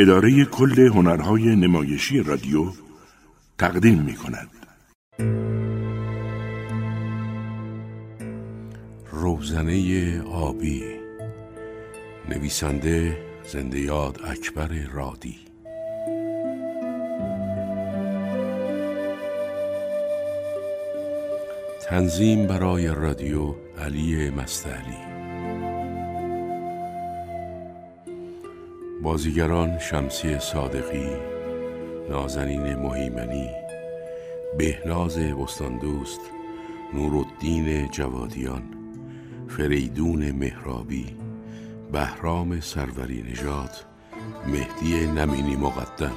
اداره کل هنرهای نمایشی رادیو تقدیم می کند روزنه آبی نویسنده زنده یاد اکبر رادی. تنظیم برای رادیو علی مستعلی. بازیگران شمسی صادقی نازنین مهیمنی بهناز بستاندوست نورالدین جوادیان فریدون مهرابی بهرام سروری نژاد مهدی نمینی مقدم.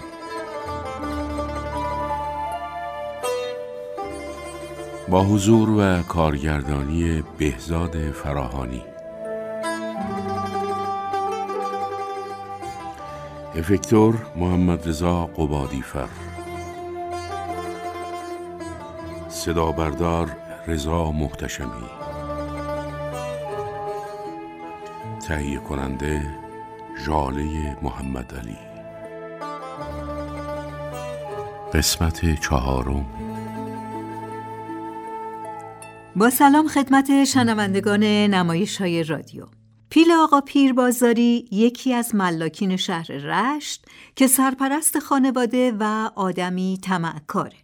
با حضور و کارگردانی بهزاد فراهانی افکتور محمد رضا قبادی فر صدا بردار رضا محتشمی. تهیه کننده جاله محمد علی. قسمت چهارم. با سلام خدمت شنوندگان نمایش های رادیو. پیل آقا پیر بازاری یکی از ملاکین شهر رشت که سرپرست خانواده و آدمی تمعکاره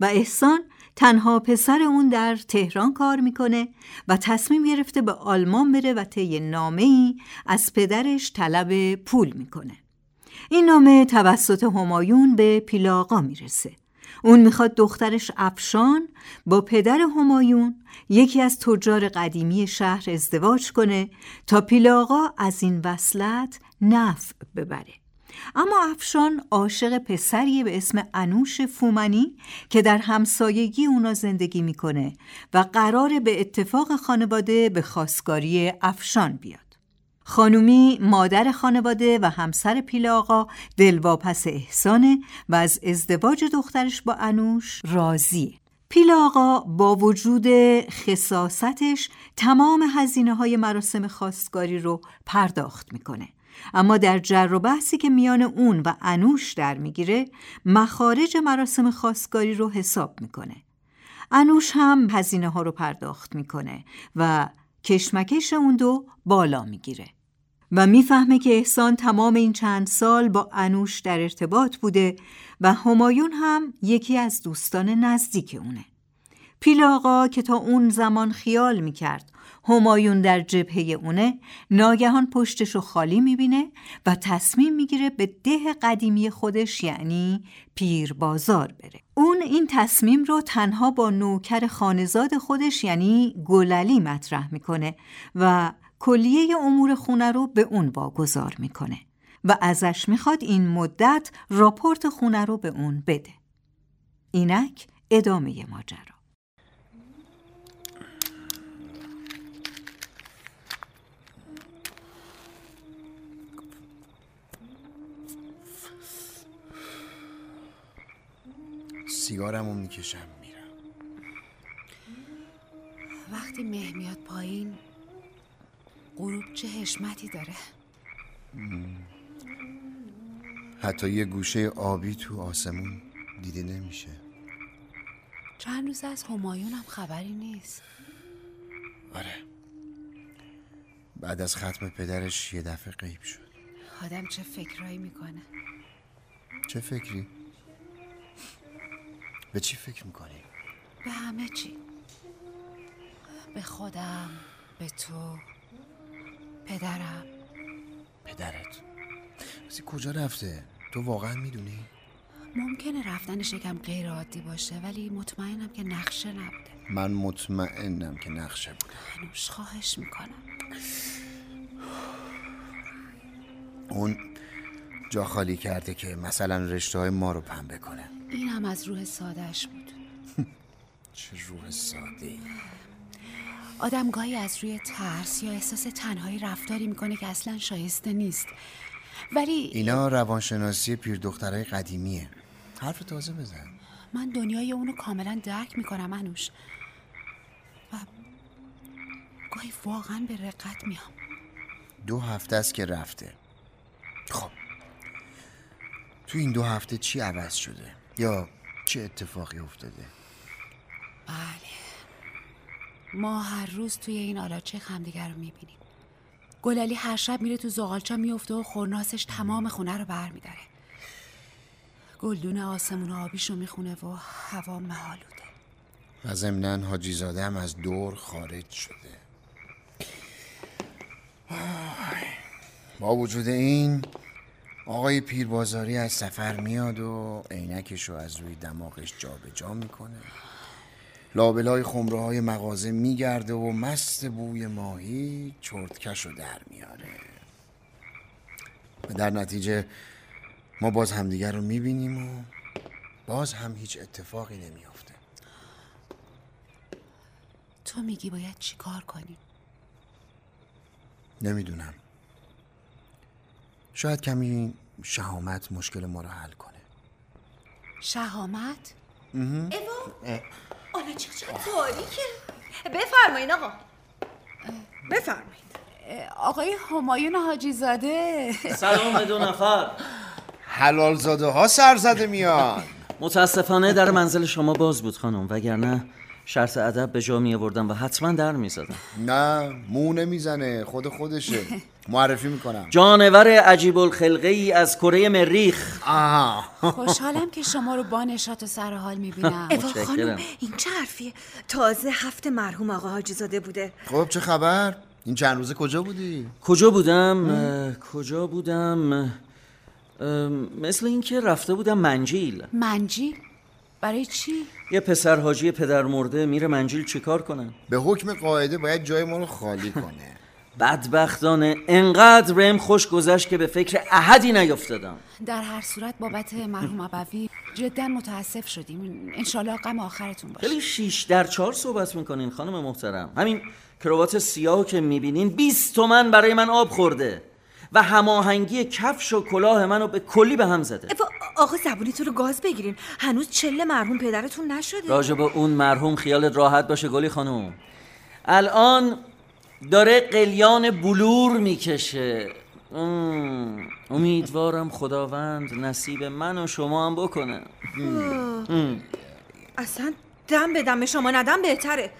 و احسان تنها پسر اون در تهران کار می‌کنه و تصمیم گرفته به آلمان بره و طی نامه ای از پدرش طلب پول می‌کنه. این نامه توسط همایون به پیل آقا می‌رسه. اون می‌خواد دخترش افشان با پدر همایون یکی از تجار قدیمی شهر ازدواج کنه تا پیل آقا از این وصلت نفع ببره. اما افشان عاشق پسری به اسم انوش فومنی که در همسایگی اونا زندگی می‌کنه و قرار به اتفاق خانواده به خواستگاری افشان بیاد. خانومی مادر خانواده و همسر پیل آقا دلواپس احسانه و از ازدواج دخترش با انوش راضیه پیل آقا با وجود خصاستش تمام هزینه های مراسم خواستگاری رو پرداخت می‌کنه. اما در جر و بحثی که میان اون و انوش در می‌گیره مخارج مراسم خواستگاری رو حساب می‌کنه. انوش هم هزینه ها رو پرداخت می‌کنه و کشمکش اون دو بالا می‌گیره و می‌فهمه که احسان تمام این چند سال با انوش در ارتباط بوده و همایون هم یکی از دوستان نزدیک اونه. پیل آقا که تا اون زمان خیال می‌کرد همایون در جبهه اونه ناگهان پشتشو خالی می‌بینه و تصمیم می‌گیره به ده قدیمی خودش یعنی پیر بازار بره. اون این تصمیم رو تنها با نوکر خانزاد خودش یعنی گللی مطرح می‌کنه و کلیه امور خونه رو به اون واگذار می‌کنه و ازش می‌خواد این مدت راپورت خونه رو به اون بده. اینک ادامه ماجرا. سیگارم رو می‌کشم میرم. وقتی مه میاد پایین غروب چه حشمتی داره؟ حتی یه گوشه آبی تو آسمون دیده نمیشه. چند روز از همایونم خبری نیست. آره. بعد از ختم پدرش یه دفعه غیب شد. آدم چه فکرایی می‌کنه؟ چه فکری؟ به چی فکر می‌کنی؟ به همه چی. به خودم به تو پدرم. پدرت. بسی کجا رفته؟ تو واقعا می‌دونی؟ ممکنه رفتنش یکم غیر عادی باشه ولی مطمئنم که نقشه نبوده. من مطمئنم که نقشه بوده. هنوز خواهش می‌کنم. اون جا خالی کرده که مثلا رشته های ما رو پنبه کنه. این هم از روح سادهش بود. چه روح ساده ای. آدم گاهی از روی ترس یا احساس تنهایی رفتاری می‌کنه که اصلا شایسته نیست. ولی اینا روانشناسی پیر دخترای قدیمیه. حرف تازه بزن. من دنیای اونو کاملا درک می‌کنم انوش. و گاهی واقعا به رقت میام دو هفته است که رفته. خب. تو این دو هفته چی عوض شده؟ یا چه اتفاقی افتاده؟ بله. ما هر روز توی این آلاچه همدیگر رو می‌بینیم. گلالی هر شب میره تو زغالچا میفته و خورناسش تمام خونه رو بر میداره گلدون آسمون آبیشو می‌خونه و هوا محالوده. و ضمنا حاجی زاده هم از دور خارج شده. با وجود این آقای پیربازاری از سفر میاد و عینکش رو از روی دماغش جابجا جا می‌کنه. لابلای خمره های مغازه میگرده و مست بوی ماهی چرتکش رو در میاره. و در نتیجه ما باز همدیگر رو می‌بینیم و باز هم هیچ اتفاقی نمیافته. تو میگی باید چی کار کنیم نمی‌دونم. شاید کمی شهامت مشکل ما رو حل کنه. شهامت؟ ایوا آلا چقدر تاریکه. بفرمایین آقا. بفرمایید آقای همایون حاجی زاده سلام دو نفر. حلال زاده ها سر زده میان. متاسفانه در منزل شما باز بود خانم وگرنه شرط ادب به جا می آوردم و حتما در می زدم. نه مو نمی‌زنه خود خودشه. معرفی می‌کنم جانور عجیب الخلقه ای از کره مریخ آها خوشحالم که شما رو با نشاط و سر حال می‌بینم ایوا متشکرم. خانم این چه حرفیه تازه هفت مرحوم آقا حاجی زاده بوده خب چه خبر این چند روزه کجا بودی کجا بودم؟ کجا بودم؟ مثل اینکه رفته بودم منجیل منجی؟ برای چی؟ یه پسر حاجی پدر مرده میره منجیل چیکار کنن؟ به حکم قاعده باید جای ما رو خالی کنه بدبختانه انقدر رم خوش گذشت که به فکر احدی نیفتادم در هر صورت بابت مرحوم ابوی جدا متاسف شدیم. انشالله غم آخرتون باشه. خیلی شیش در چهار صحبت می‌کنین خانم محترم. همین کروات سیاه که می‌بینین 20 تومن برای من آب خورده و هماهنگی کفش و کلاه منو به کلی به هم زده. آقا زبونیتون رو گاز بگیرین. هنوز چله مرحوم پدرتون نشده. راجع به اون مرحوم خیالت راحت باشه گلی خانم. الان داره قلیان بلور می‌کشه. ام، امیدوارم خداوند نصیب من و شما هم بکنه. اصلا دم به دم شما ندم بهتره.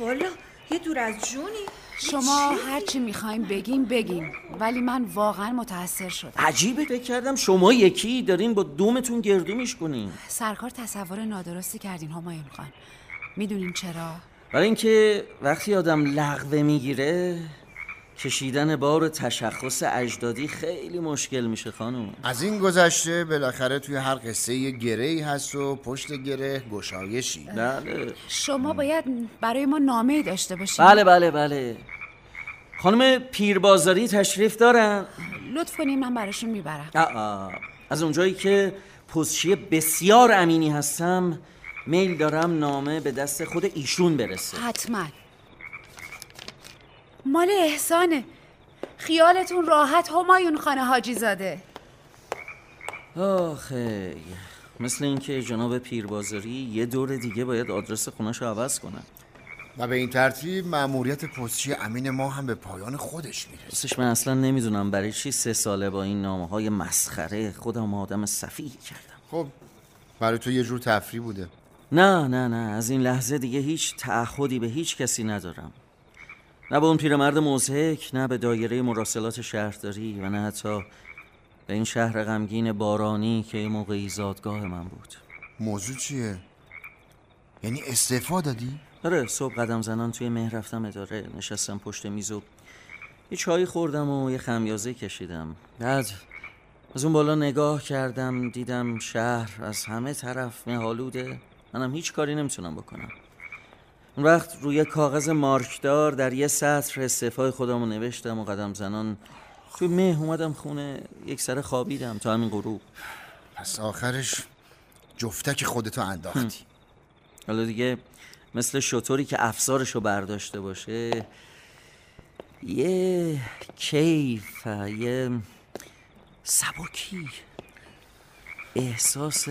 والا یه دور از جونی. شما هر چی می‌خوایم بگیم بگیم. ولی من واقعا متاثر شدم. عجیبه فکر کردم شما یکی دارین با دومتون گردو میشکنین سرکار تصور نادرستی کردین همایون خان. می‌دونین چرا؟ برای اینکه وقتی آدم لغوه می‌گیره کشیدن بار تشخص اجدادی خیلی مشکل میشه خانم. از این گذشته بالاخره توی هر قصه یه گره هست و پشت گره گشایشی. بله. شما باید برای ما نامه ای داشته باشین بله بله بله. خانم پیربازاری تشریف دارن؟ لطف کنین من براشون می‌برم. آه آه. از اونجایی که پستچی بسیار امینی هستم میل دارم نامه به دست خود ایشون برسه. حتما. مال احسانه. خیالتون راحت همایون خانه حاجی زاده. آخه مثل اینکه جناب پیربازاری یه دور دیگه باید آدرس خونش رو عوض کنن. و به این ترتیب مأموریت پستچی امین ما هم به پایان خودش می‌رسه. راستش من اصلا نمی‌دونم برای چی سه ساله با این نامه های مسخره خودم آدم صفیح کردم. خب برای تو یه جور تفریح بوده. نه نه نه از این لحظه دیگه هیچ تعهدی به هیچ کسی ندارم نه به اون پیرمرد مزهک نه به دایره مراسلات شهرداری و نه حتی به این شهر غمگین بارانی که یه موقعی زادگاه من بود موضوع چیه؟ یعنی استعفا دادی؟ آره صبح قدم زنان توی مهر رفتم اداره نشستم پشت میز و یه چایی خوردم و یه خمیازه کشیدم بعد از اون بالا نگاه کردم دیدم شهر از همه طرف مهالوده منم هیچ کاری نمی‌تونم بکنم. اون وقت روی کاغذ مارکدار در یه سطر استعفای خودم رو نوشتم و قدم زنان. توی مه اومدم خونه یک سر خوابیدم تا همین غروب. پس آخرش جفتک خودتو انداختی. حالا دیگه مثل شطوری که افسارشو برداشته باشه یه کیف یه سبکی. احساس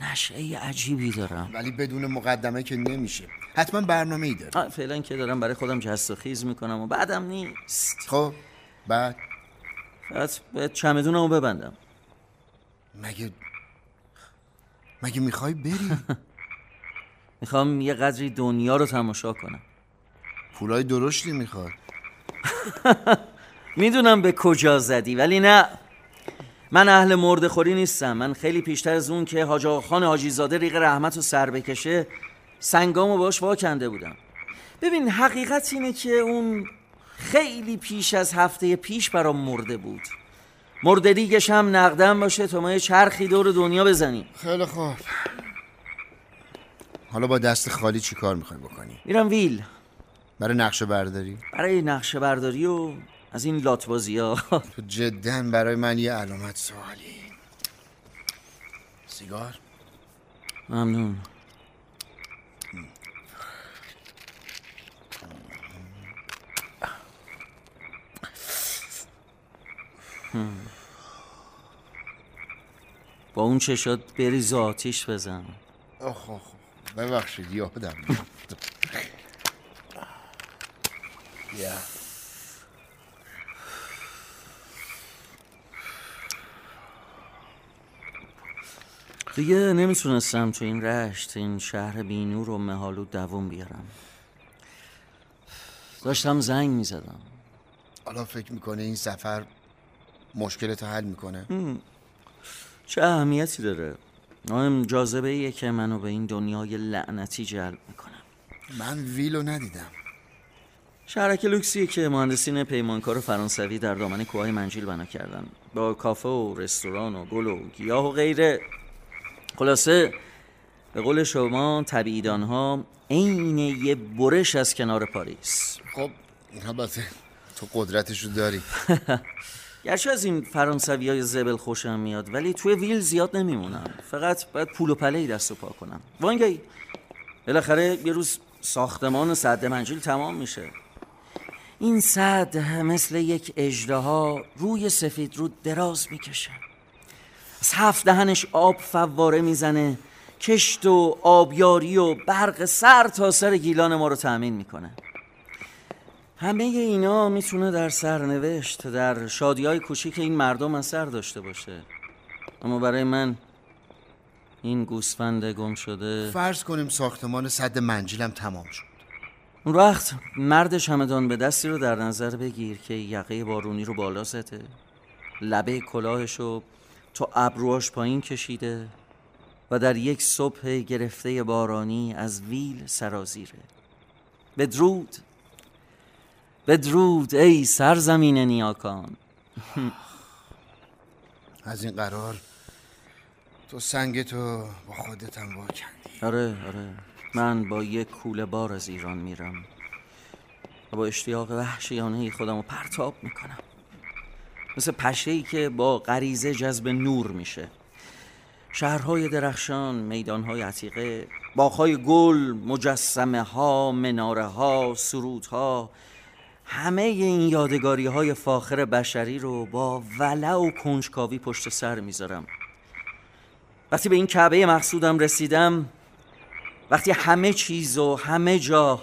نشعه عجیبی دارم. ولی بدون مقدمه که نمیشه. حتما برنامه ای داره فعلا که دارم برای خودم جست و خیز می‌کنم و بعدم نیست. خب بعد؟ فقط باید چمدونمو ببندم. مگه مگه می‌خوای بری؟ می‌خوام یه قدری دنیا رو تماشا کنم. پولای درشتی می‌خواد. می‌دونم به کجا زدی ولی نه. من اهل مرده خوری نیستم. من خیلی پیشتر از اون که حاج خان حاجی زاده ریق رحمت و سر بکشه سنگامو باش واکنده بودم. ببین حقیقت اینه که اون خیلی پیش از هفته پیش برام مرده بود. مرده دیگش هم نقدم باشه تا ما یه چرخی دور دنیا بزنیم. خیلی خوب. حالا با دست خالی چی کار می‌خوای بکنی؟ میرم ویل. برای نقشه برداری؟ برای نقشه برداری و از این لاتبازی ها. تو جدا برای من یه علامت سوالی. سیگار؟ ممنون. با اون چشات بریز آتیش بزن. آخ آخ ببخشید یادم یا دیگه نمی‌تونستم تو این رشت این شهر بینور و مهالو دووم بیارم. داشتم زنگ می‌زدم. حالا فکر می‌کنه این سفر مشکلت حل می‌کنه؟ چه اهمیتی داره؟ مهم جاذبه ایه که منو به این دنیای لعنتی جلب می‌کنم من ویلو ندیدم. شهرک لوکسیه که مهندسین پیمانکار فرانسوی در دامن کوههای منجیل بنا کردن. با کافه و رستوران و گل و گیاه و غیره. خلاصه به قول شما طبیعیدان ها عین یه برش از کنار پاریس. خب البته تو قدرتشو داری. گرچه از این فرانسوی های زبل خوشم میاد ولی توی ویل زیاد نمیمونم. فقط باید پول و پله دست و پا کنم. وانگی بالاخره یه روز ساختمان صد منجیل تمام میشه. این صد مثل یک اجدها روی سفید رو دراز می‌کشه از هفت دهنش آب فواره می‌زنه کشت و آبیاری و برق سر تا سر گیلان ما رو تأمین می‌کنه. همه اینا می‌تونه در سرنوشت در شادی های کوچیک این مردم اثر داشته باشه. اما برای من این گوسفند گم شده فرض کنیم ساختمان صد منجیلم تمام شد. اون وقت مرد چمدان به دستی رو در نظر بگیر که یقه بارونی رو بالا زده لبه کلاهش رو تا ابروهاش پایین کشیده و در یک صبح گرفته بارانی از ویل سرازیره. بدرود بدرود ای سرزمین نیاکان. از این قرار تو سنگ تو با خودتم واکندی آره آره. من با یک کوله بار از ایران میرم و با اشتیاق وحشیانه خودم رو پرتاب می‌کنم. مثل پشه ای که با غریزه جذب نور میشه. شهرهای درخشان، میدانهای عتیقه، باغهای گل، مجسمه ها، مناره ها، سرودها همه این یادگاری های فاخر بشری رو با ولع و کنجکاوی پشت سر می‌ذارم. وقتی به این کعبه مقصودم رسیدم وقتی همه چیز و همه جا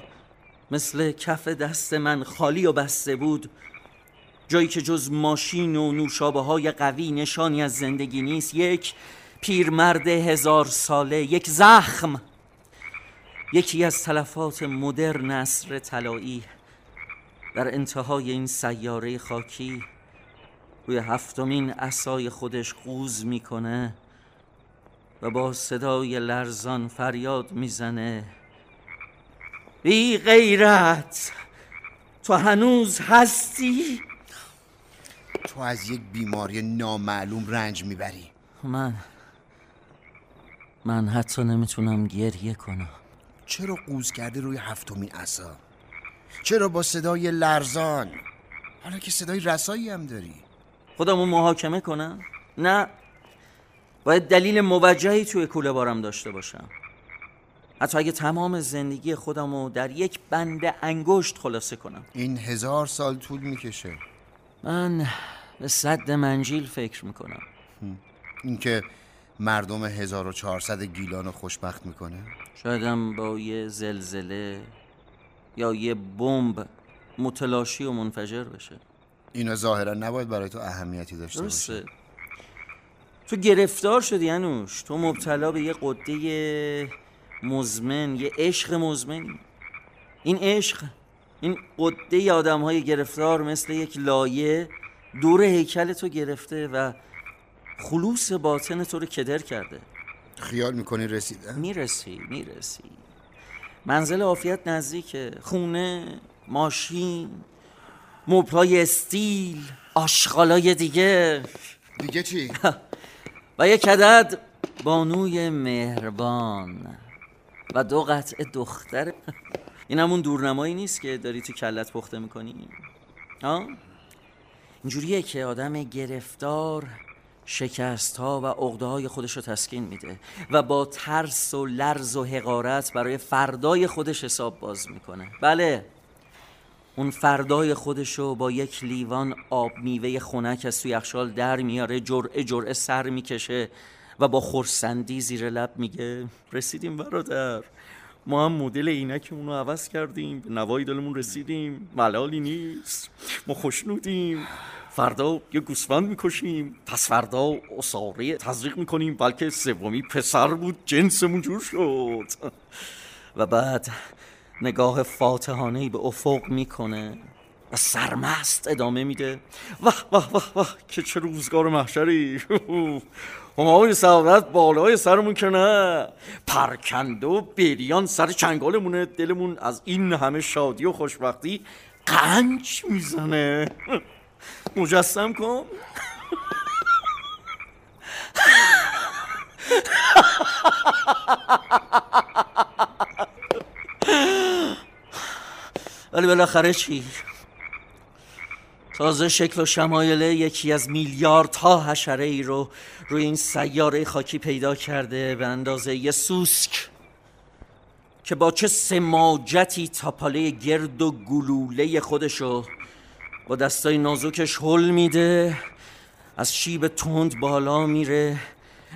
مثل کف دست من خالی و بسته بود جایی که جز ماشین و نوشابه های قوی نشانی از زندگی نیست یک پیرمرد هزار ساله یک زخم. یکی از تلفات مدرن نصر طلایی. در انتهای این سیاره خاکی روی هفتمین اسای خودش قوز می‌کنه و با صدای لرزان فریاد می‌زنه. بی غیرت تو هنوز هستی؟ تو از یک بیماری نامعلوم رنج می‌بری. من من حتی نمی‌تونم گریه کنم. چرا قوز کرده روی هفتمین عصا؟ چرا با صدای لرزان؟ حالا که صدای رسایی هم داری. خودمو محاکمه کنم؟ نه. باید دلیل موجهی توی کوله بارم داشته باشم. حتی اگه تمام زندگی خودمو در یک بند انگشت خلاصه کنم. این هزار سال طول می‌کشه. من به صد منجیل فکر می‌کنم. اینکه مردم 1400 گیلان رو خوشبخت می‌کنه؟ شایدم با یه زلزله یا یه بمب متلاشی و منفجر بشه. اینا ظاهرا نباید برای تو اهمیتی داشته باشه. تو گرفتار شدی انوش. تو مبتلا به یه قده مزمن یه عشق مزمنی. این عشق این قده آدم های گرفتار مثل یک لایه دور هیکل تو گرفته و خلوص باطن تو رو کدر کرده. خیال می‌کنی رسیدم می‌رسی می‌رسی. منزل عافیت نزدیکه خونه ماشین مبلای استیل آشغالای دیگه. دیگه چی؟ و یک عدد بانوی مهربان و دو قطع دختر. این همون دورنمایی نیست که داری تو کلت پخته می‌کنی. ها؟ اینجوریه که آدم گرفتار شکست ها و عقده های خودش رو تسکین میده و با ترس و لرز و حقارت برای فردای خودش حساب باز می‌کنه. بله. اون فردای خودش رو با یک لیوان آب میوه خنک از توی یخچال در میاره جرعه جرعه سر می‌کشه و با خورسندی زیر لب میگه رسیدیم برادر. ما هم مدل عینکمون رو عوض کردیم به نوای دلمون رسیدیم. ملالی نیست. ما خوشنودیم. فردا یه گوسفند می‌کشیم. پس فردا اصاره تزریق می‌کنیم. بلکه سومی پسر بود جنسمون جور شد. و بعد نگاه فاتحانه به افق می‌کنه و سرمست ادامه میده. واه واه واه واه که چه روزگار محشری. همای سعادت بالای سرمون که نه. پرکنده و بریان سر چنگالمونه دلمون از این همه شادی و خوشبختی قنج می‌زنه. مجسم کن. ولی بالاخره چی؟ تازه شکل و شمایل یکی از میلیاردها حشره ای رو روی این سیاره خاکی پیدا کرده به اندازه یه سوسک که با چه سماجتی تاپاله گرد و گلوله خودشو با دستای نازکش حل میده از شیب تند بالا میره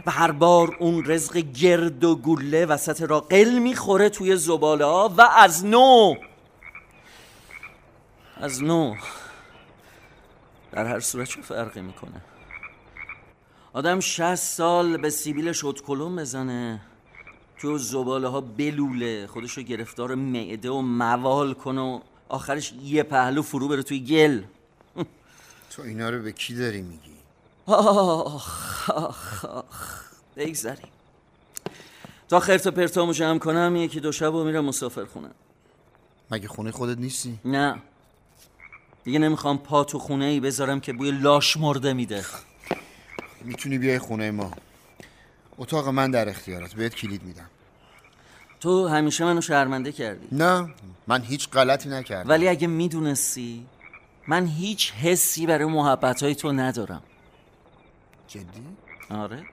و هر بار اون رزق گرد و گله وسط را قل می‌خوره توی زباله ها و از نو از نو در هر صورت چه فرقی می‌کنه؟ آدم شست سال به سیبیل کلوم بزنه تو زباله ها بلوله خودشو گرفتار معده و موال کنه و آخرش یه پهلو فرو بره توی گل. تو اینا رو به کی داری میگی؟ آخ آخ آخ. بگذاریم تا خرت و پرتامو جمع کنم یکی دو شب و میرم مسافر خونم مگه خونه خودت نیستی؟ نه. دیگه نمی‌خوام پا تو خونه ای بذارم که بوی لاش مرده میده. می‌تونی بیای خونه ما. اتاق من در اختیارت. بهت کلید میدم. تو همیشه منو شرمنده کردی. نه من هیچ غلطی نکردم. ولی اگه می‌دونستی من هیچ حسی برای محبت های تو ندارم. جدی؟ آره.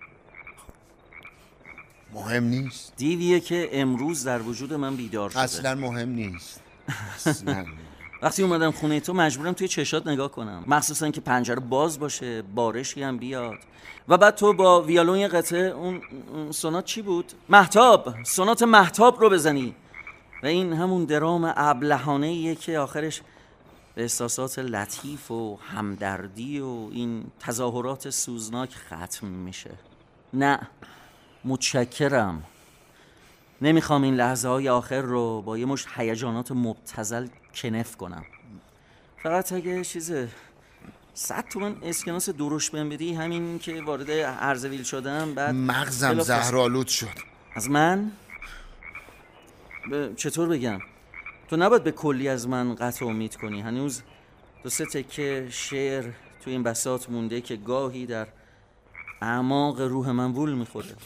مهم نیست. دیویه که امروز در وجود من بیدار شده. اصلا مهم نیست. اصلا. وقتی اومدم خونه تو مجبورم توی چشات نگاه کنم. مخصوصا که پنجره باز باشه بارشی هم بیاد. و بعد تو با ویالون یه قطعه اون سونات چی بود؟ محتاب. سونات محتاب رو بزنی. و این همون درام ابلهانه که آخرش به احساسات لطیف و همدردی و این تظاهرات سوزناک ختم میشه. نه متشکرم. نمی‌خوام این لحظه های آخر رو با یه مشت هیجانات مبتزل کنف کنم. فقط اگه چیزه صد تومن اسکناس دروش بهم بدی همین که وارد ارزویل شدم بعد مغزم زهرالود شد. از من؟ ب- چطور بگم؟ تو نباید به کلی از من قطع امید کنی. هنوز دو سه تکه شعر تو این بساط مونده که گاهی در اعماق روح من وول می‌خوره.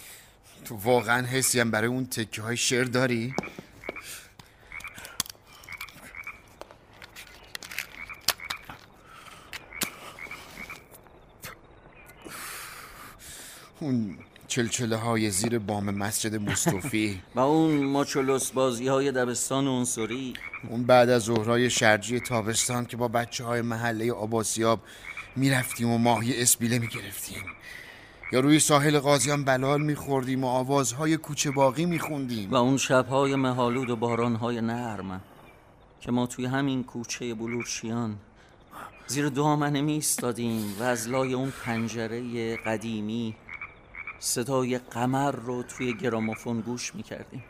تو واقعا حسی هم برای اون تکه های شعر داری؟ اون چلچله های زیر بام مسجد مصطفی. و اون ماچولوس بازی های دبستان اون بعد از ظهرهای شرجی تابستان که با بچه های محله آباسیاب می‌رفتیم و ماهی اسبیله می‌گرفتیم. یا روی ساحل قاضیان بلال میخوردیم و آوازهای کوچه باقی میخوندیم. و اون شبهای مهالود و بارانهای نرم که ما توی همین کوچه بلورچیان زیر دامنه می ایستادیم و از لای اون پنجره قدیمی صدای قمر رو توی گرامافون گوش می‌کردیم.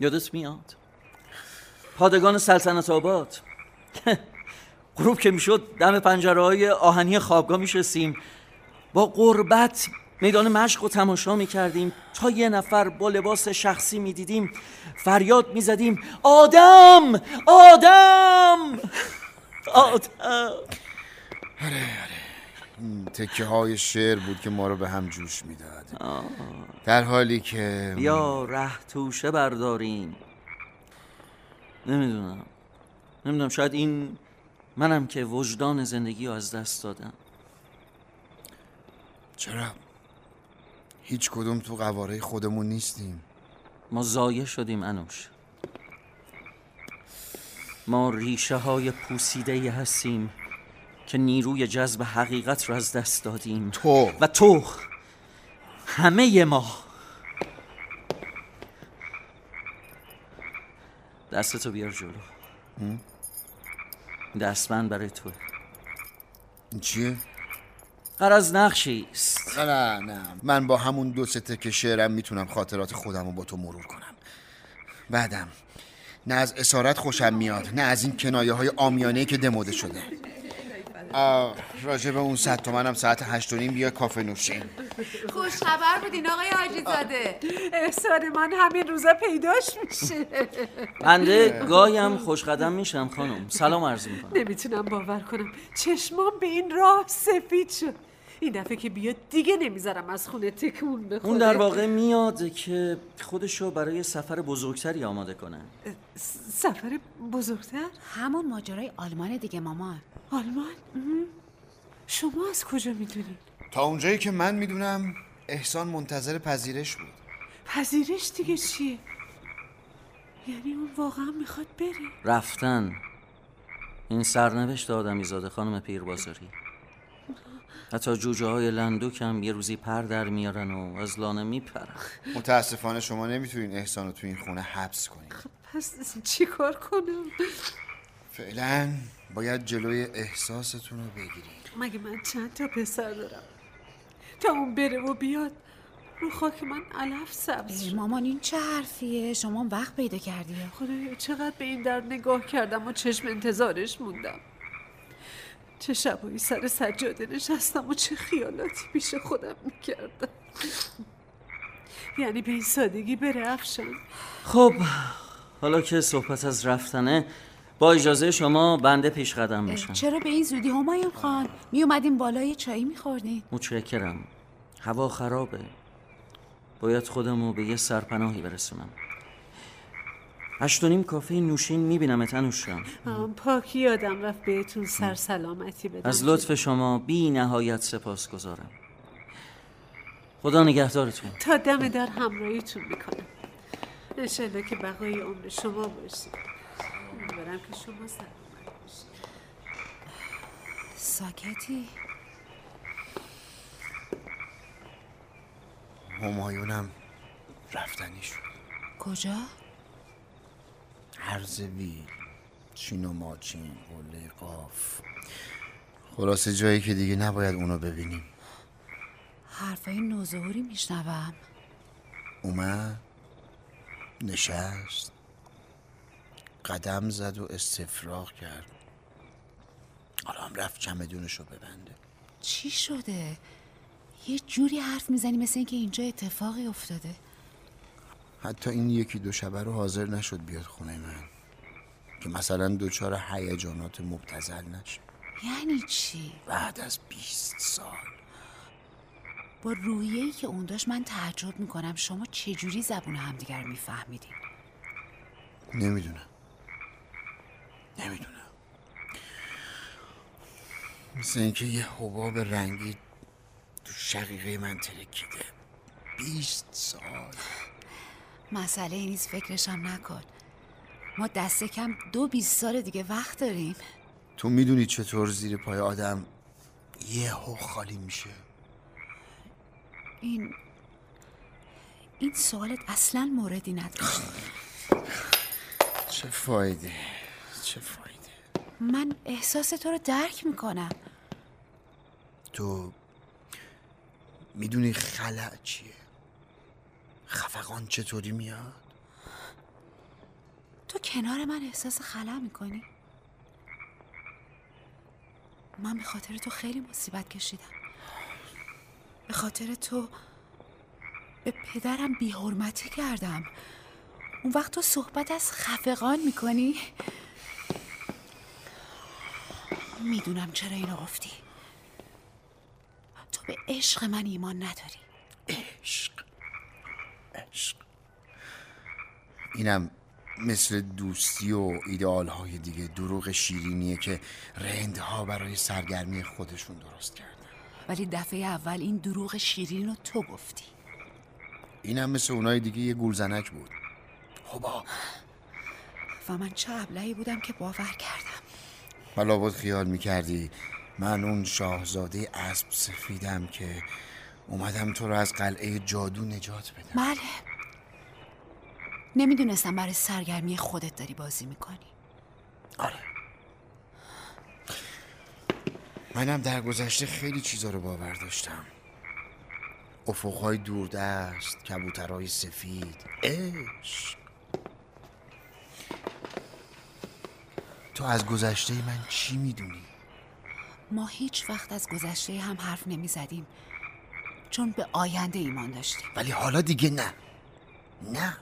یادت میاد؟ پادگان سلطنت آباد. غروب که می‌شد دم پنجره های آهنی خوابگاه میشستیم. با قربت میدان مشق و تماشا می‌کردیم. تا یه نفر با لباس شخصی می‌دیدیم. فریاد می‌زدیم. آدم! آدم! آدم! تکه های شعر بود که ما رو به هم جوش می‌داد. در حالی که یا ره توشه برداریم. نمی‌دونم. نمی‌دونم شاید این منم که وجدان زندگی رو از دست دادم. چرا؟ هیچ کدوم تو قواره خودمون نیستیم. ما زایه شدیم انوش. ما ریشه های پوسیده هستیم که نیروی جذب حقیقت رو از دست دادیم. تو. و تو. همه ما. دستتو بیار جلو. دستمند برای تو چیه؟ قرض نقشی است. نه نه من با همون دو سه تکه شعرم می‌تونم خاطرات خودم رو با تو مرور کنم. بعدم نه از اسارت خوشم میاد نه از این کنایه های آمیانه که دموده شده. راجع به اون صد تومنم ساعت هشت و نیم بیا کافه نوشیم خوش خبر بودین آقای حاجی زاده احسان من همین روزا پیداش میشه. بنده گایم خوش قدم میشم خانم. سلام عرض می‌کنم. نمی‌تونم باور کنم. چشمام به این راه سفید شد. این دفعه که بیاد دیگه نمی‌ذارم از خونه تکون بخوره. اون در واقع میاد که خودشو برای سفر بزرگتری آماده کنه. سفر بزرگتر؟ همون ماجرای آلمان دیگه مامان آلمان؟ شما از کجا می‌دونید تا اونجایی که من می‌دونم احسان منتظر پذیرش بود. پذیرش دیگه چیه؟ یعنی اون واقعا می‌خواد بره؟ رفتن. این سرنوشت آدمی زاده خانم پیربازاری. حتی جوجه های لندوک هم یه روزی پر در میارن و از لانه میپرن. متاسفانه شما نمی‌تونین احسان رو تو این خونه حبس کنین. پس چی کار کنم؟ فعلا باید جلوی احساستون رو بگیرید مگه من چند تا پسر دارم؟ تا اون بره و بیاد رو خاک من علف سبز ای شد. مامان این چه حرفیه؟ شما وقت پیدا کردی. خدایا چقدر به این در نگاه کردم و چشم انتظارش موندم. چه شبایی سر سجاده نشستم و چه خیالاتی پیش خودم می‌کردم. یعنی به این سادگی بره افشان خب حالا که صحبت از رفتنه با اجازه شما بنده پیش قدم میشم چرا به این زودی همایون خان؟ می اومدیم بالای چایی میخوردین متشکرم. هوا خرابه. باید خودمو به یه سرپناهی برسونم. هشت و نیم کافه نوشین می‌بینم تنوشم پاکی یادم رفت بهتون سر سلامتی بدم. از لطف شما بی نهایت سپاس گذارم خدا نگهدارتون. تا دم در همراهیتون می‌کنم. انشالله که بقای عمر شما باشید امیدوارم که شما سلامت باشید. ساکتی؟ همایونم رفتنی شد. کجا؟ هرز ویل چین و ماچین قله قاف خلاصه جایی که دیگه نباید اونو ببینیم. حرفای نوظهوری میشنوم. اومد نشست قدم زد و استفراغ کرد. حالا هم رفت چمدونشو ببنده. چی شده؟ یه جوری حرف می‌زنی مثل اینکه اینجا اتفاقی افتاده. حتی این یکی دو شبه رو حاضر نشد بیاد خونه من. که مثلا دوچار هیجانات مبتزل نشه. یعنی چی؟ بعد از 20 سال. با روحیه‌ای که اون داشت من تعجب می‌کنم. شما چجوری زبون همدیگر میفهمیدین؟ نمی‌دونم. نمی‌دونم. مثل اینکه یه حباب رنگی تو شقیقه من ترکیده. 20 سال. مسئله نیست فکرشم نکن. ما دست کم دو بیست سال دیگه وقت داریم. تو می‌دونی چطور زیر پای آدم یهو خالی میشه؟ این این سوالت اصلا موردی نداشت چه فایده؟ چه فایده؟ من احساس تو رو درک می‌کنم. تو می‌دونی خلع چیه؟ خفقان چطوری میاد؟ تو کنار من احساس خلا می‌کنی؟ من به خاطر تو خیلی مصیبت کشیدم. به خاطر تو به پدرم بیحرمتی کردم. اون وقت تو صحبت از خفقان می‌کنی؟ می‌دونم چرا اینو گفتی. تو به عشق من ایمان نداری. عشق؟ عشق. اینم مثل دوستی و ایدئال های دیگه دروغ شیرینیه که رندها برای سرگرمی خودشون درست کردن. ولی دفعه اول این دروغ شیرین رو تو گفتی. اینم مثل اونای دیگه یه گولزنک بود. خبا و من چه ابلهی بودم که باور کردم. حالا بود خیال می‌کردی. من اون شاهزاده اسب سفیدم که اومدم تو رو از قلعه جادو نجات بدم. بله. نمی‌دونستم برای سرگرمی خودت داری بازی می‌کنی. آره. منم در گذشته خیلی چیزا رو باور داشتم. افقهای دوردست کبوترهای سفید عشق. تو از گذشته من چی می‌دونی؟ ما هیچ وقت از گذشته هم حرف نمی زدیم چون به آینده ایمان داشتیم. ولی حالا دیگه نه. نه.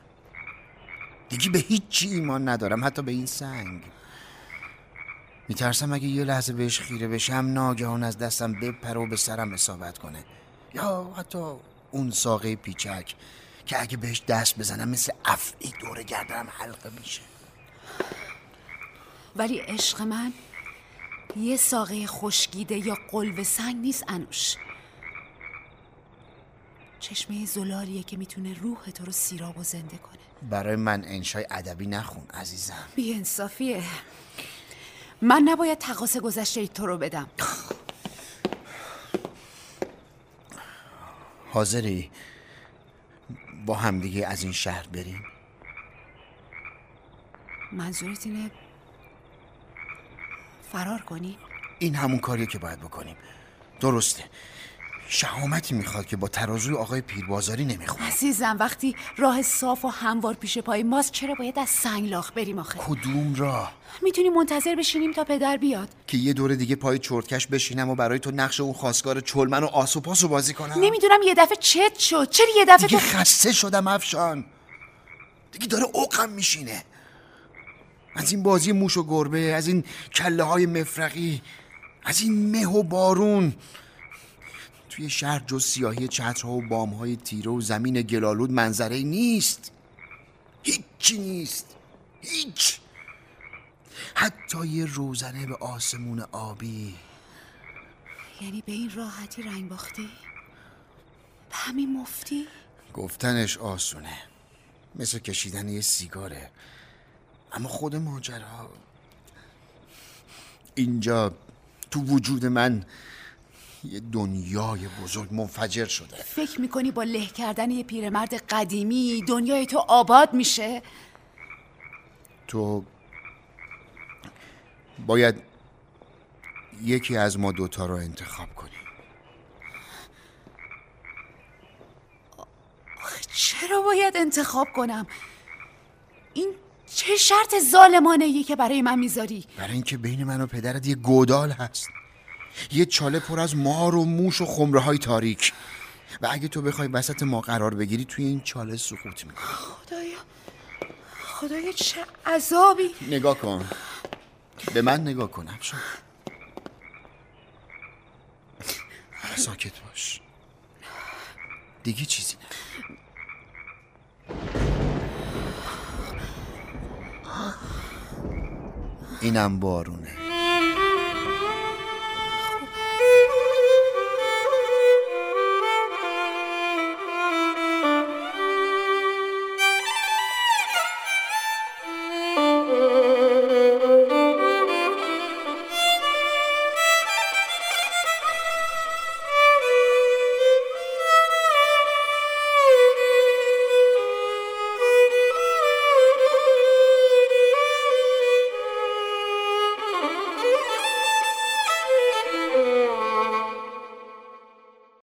دیگه به هیچ چی ایمان ندارم حتی به این سنگ. میترسم اگه یه لحظه بهش خیره بشم ناگهان از دستم بپره و به سرم اصابت کنه. یا حتی اون ساقه پیچک که اگه بهش دست بزنم مثل افعی دور گردنم حلقه میشه. ولی عشق من یه ساقه خشکیده یا قلب سنگ نیست انوش. چشمه زلالیه که می‌تونه روح تو رو سیراب و زنده کنه. برای من انشای ادبی نخون عزیزم. بی انصافیه من نباید تقاس گذشته تو رو بدم. حاضری؟ با همدیگه از این شهر بریم؟ منظورت اینه فرار کنی؟ این همون کاریه که باید بکنیم. درسته. شهامتی می‌خواد که با ترازوی آقای پیربازاری نمی‌خونه. عزیزم وقتی راه صاف و هموار پیش پای ماست چرا باید از سنگلاخ بریم آخه؟ کدوم راه؟ می‌تونی منتظر بشینیم تا پدر بیاد. که یه دور دیگه پای چرتکش بشینم و برای تو نقش اون خواستگار چلمن و آس و بازی کنم؟ نمی‌دونم یه دفعه چت شد. چرا یه دفعه دیگه تو خسته شدم افشان. دیگه داره اوقم میشینه. از این بازی موش و گربه از این کله های مفرقی از این مه و بارون. توی شهر جز سیاهی چترها و بامهای تیره و زمین گلالود منظره نیست. هیچی نیست. هیچ. حتی یه روزنه به آسمون آبی. یعنی به این راحتی رنگ باختی؟ به همین مفتی؟ گفتنش آسونه. مثل کشیدن یه سیگاره. اما خود ماجرا اینجا تو وجود من یه دنیای بزرگ منفجر شده فکر می‌کنی با له کردن یه پیرمرد قدیمی دنیای تو آباد میشه؟ تو باید یکی از ما دوتا رو انتخاب کنی چرا باید انتخاب کنم؟ این چه شرط ظالمانه ای که برای من می‌ذاری؟ برای اینکه بین من و پدرت یه گودال هست یه چاله پر از مار و موش و خمره های تاریک. و اگه تو بخوای وسط ما قرار بگیری توی این چاله سقوط می‌کنی خدایا. خدایا چه عذابی. نگاه کن. به من نگاه کن افشان ساکت باش. دیگه چیزی نه. اینم بارونه.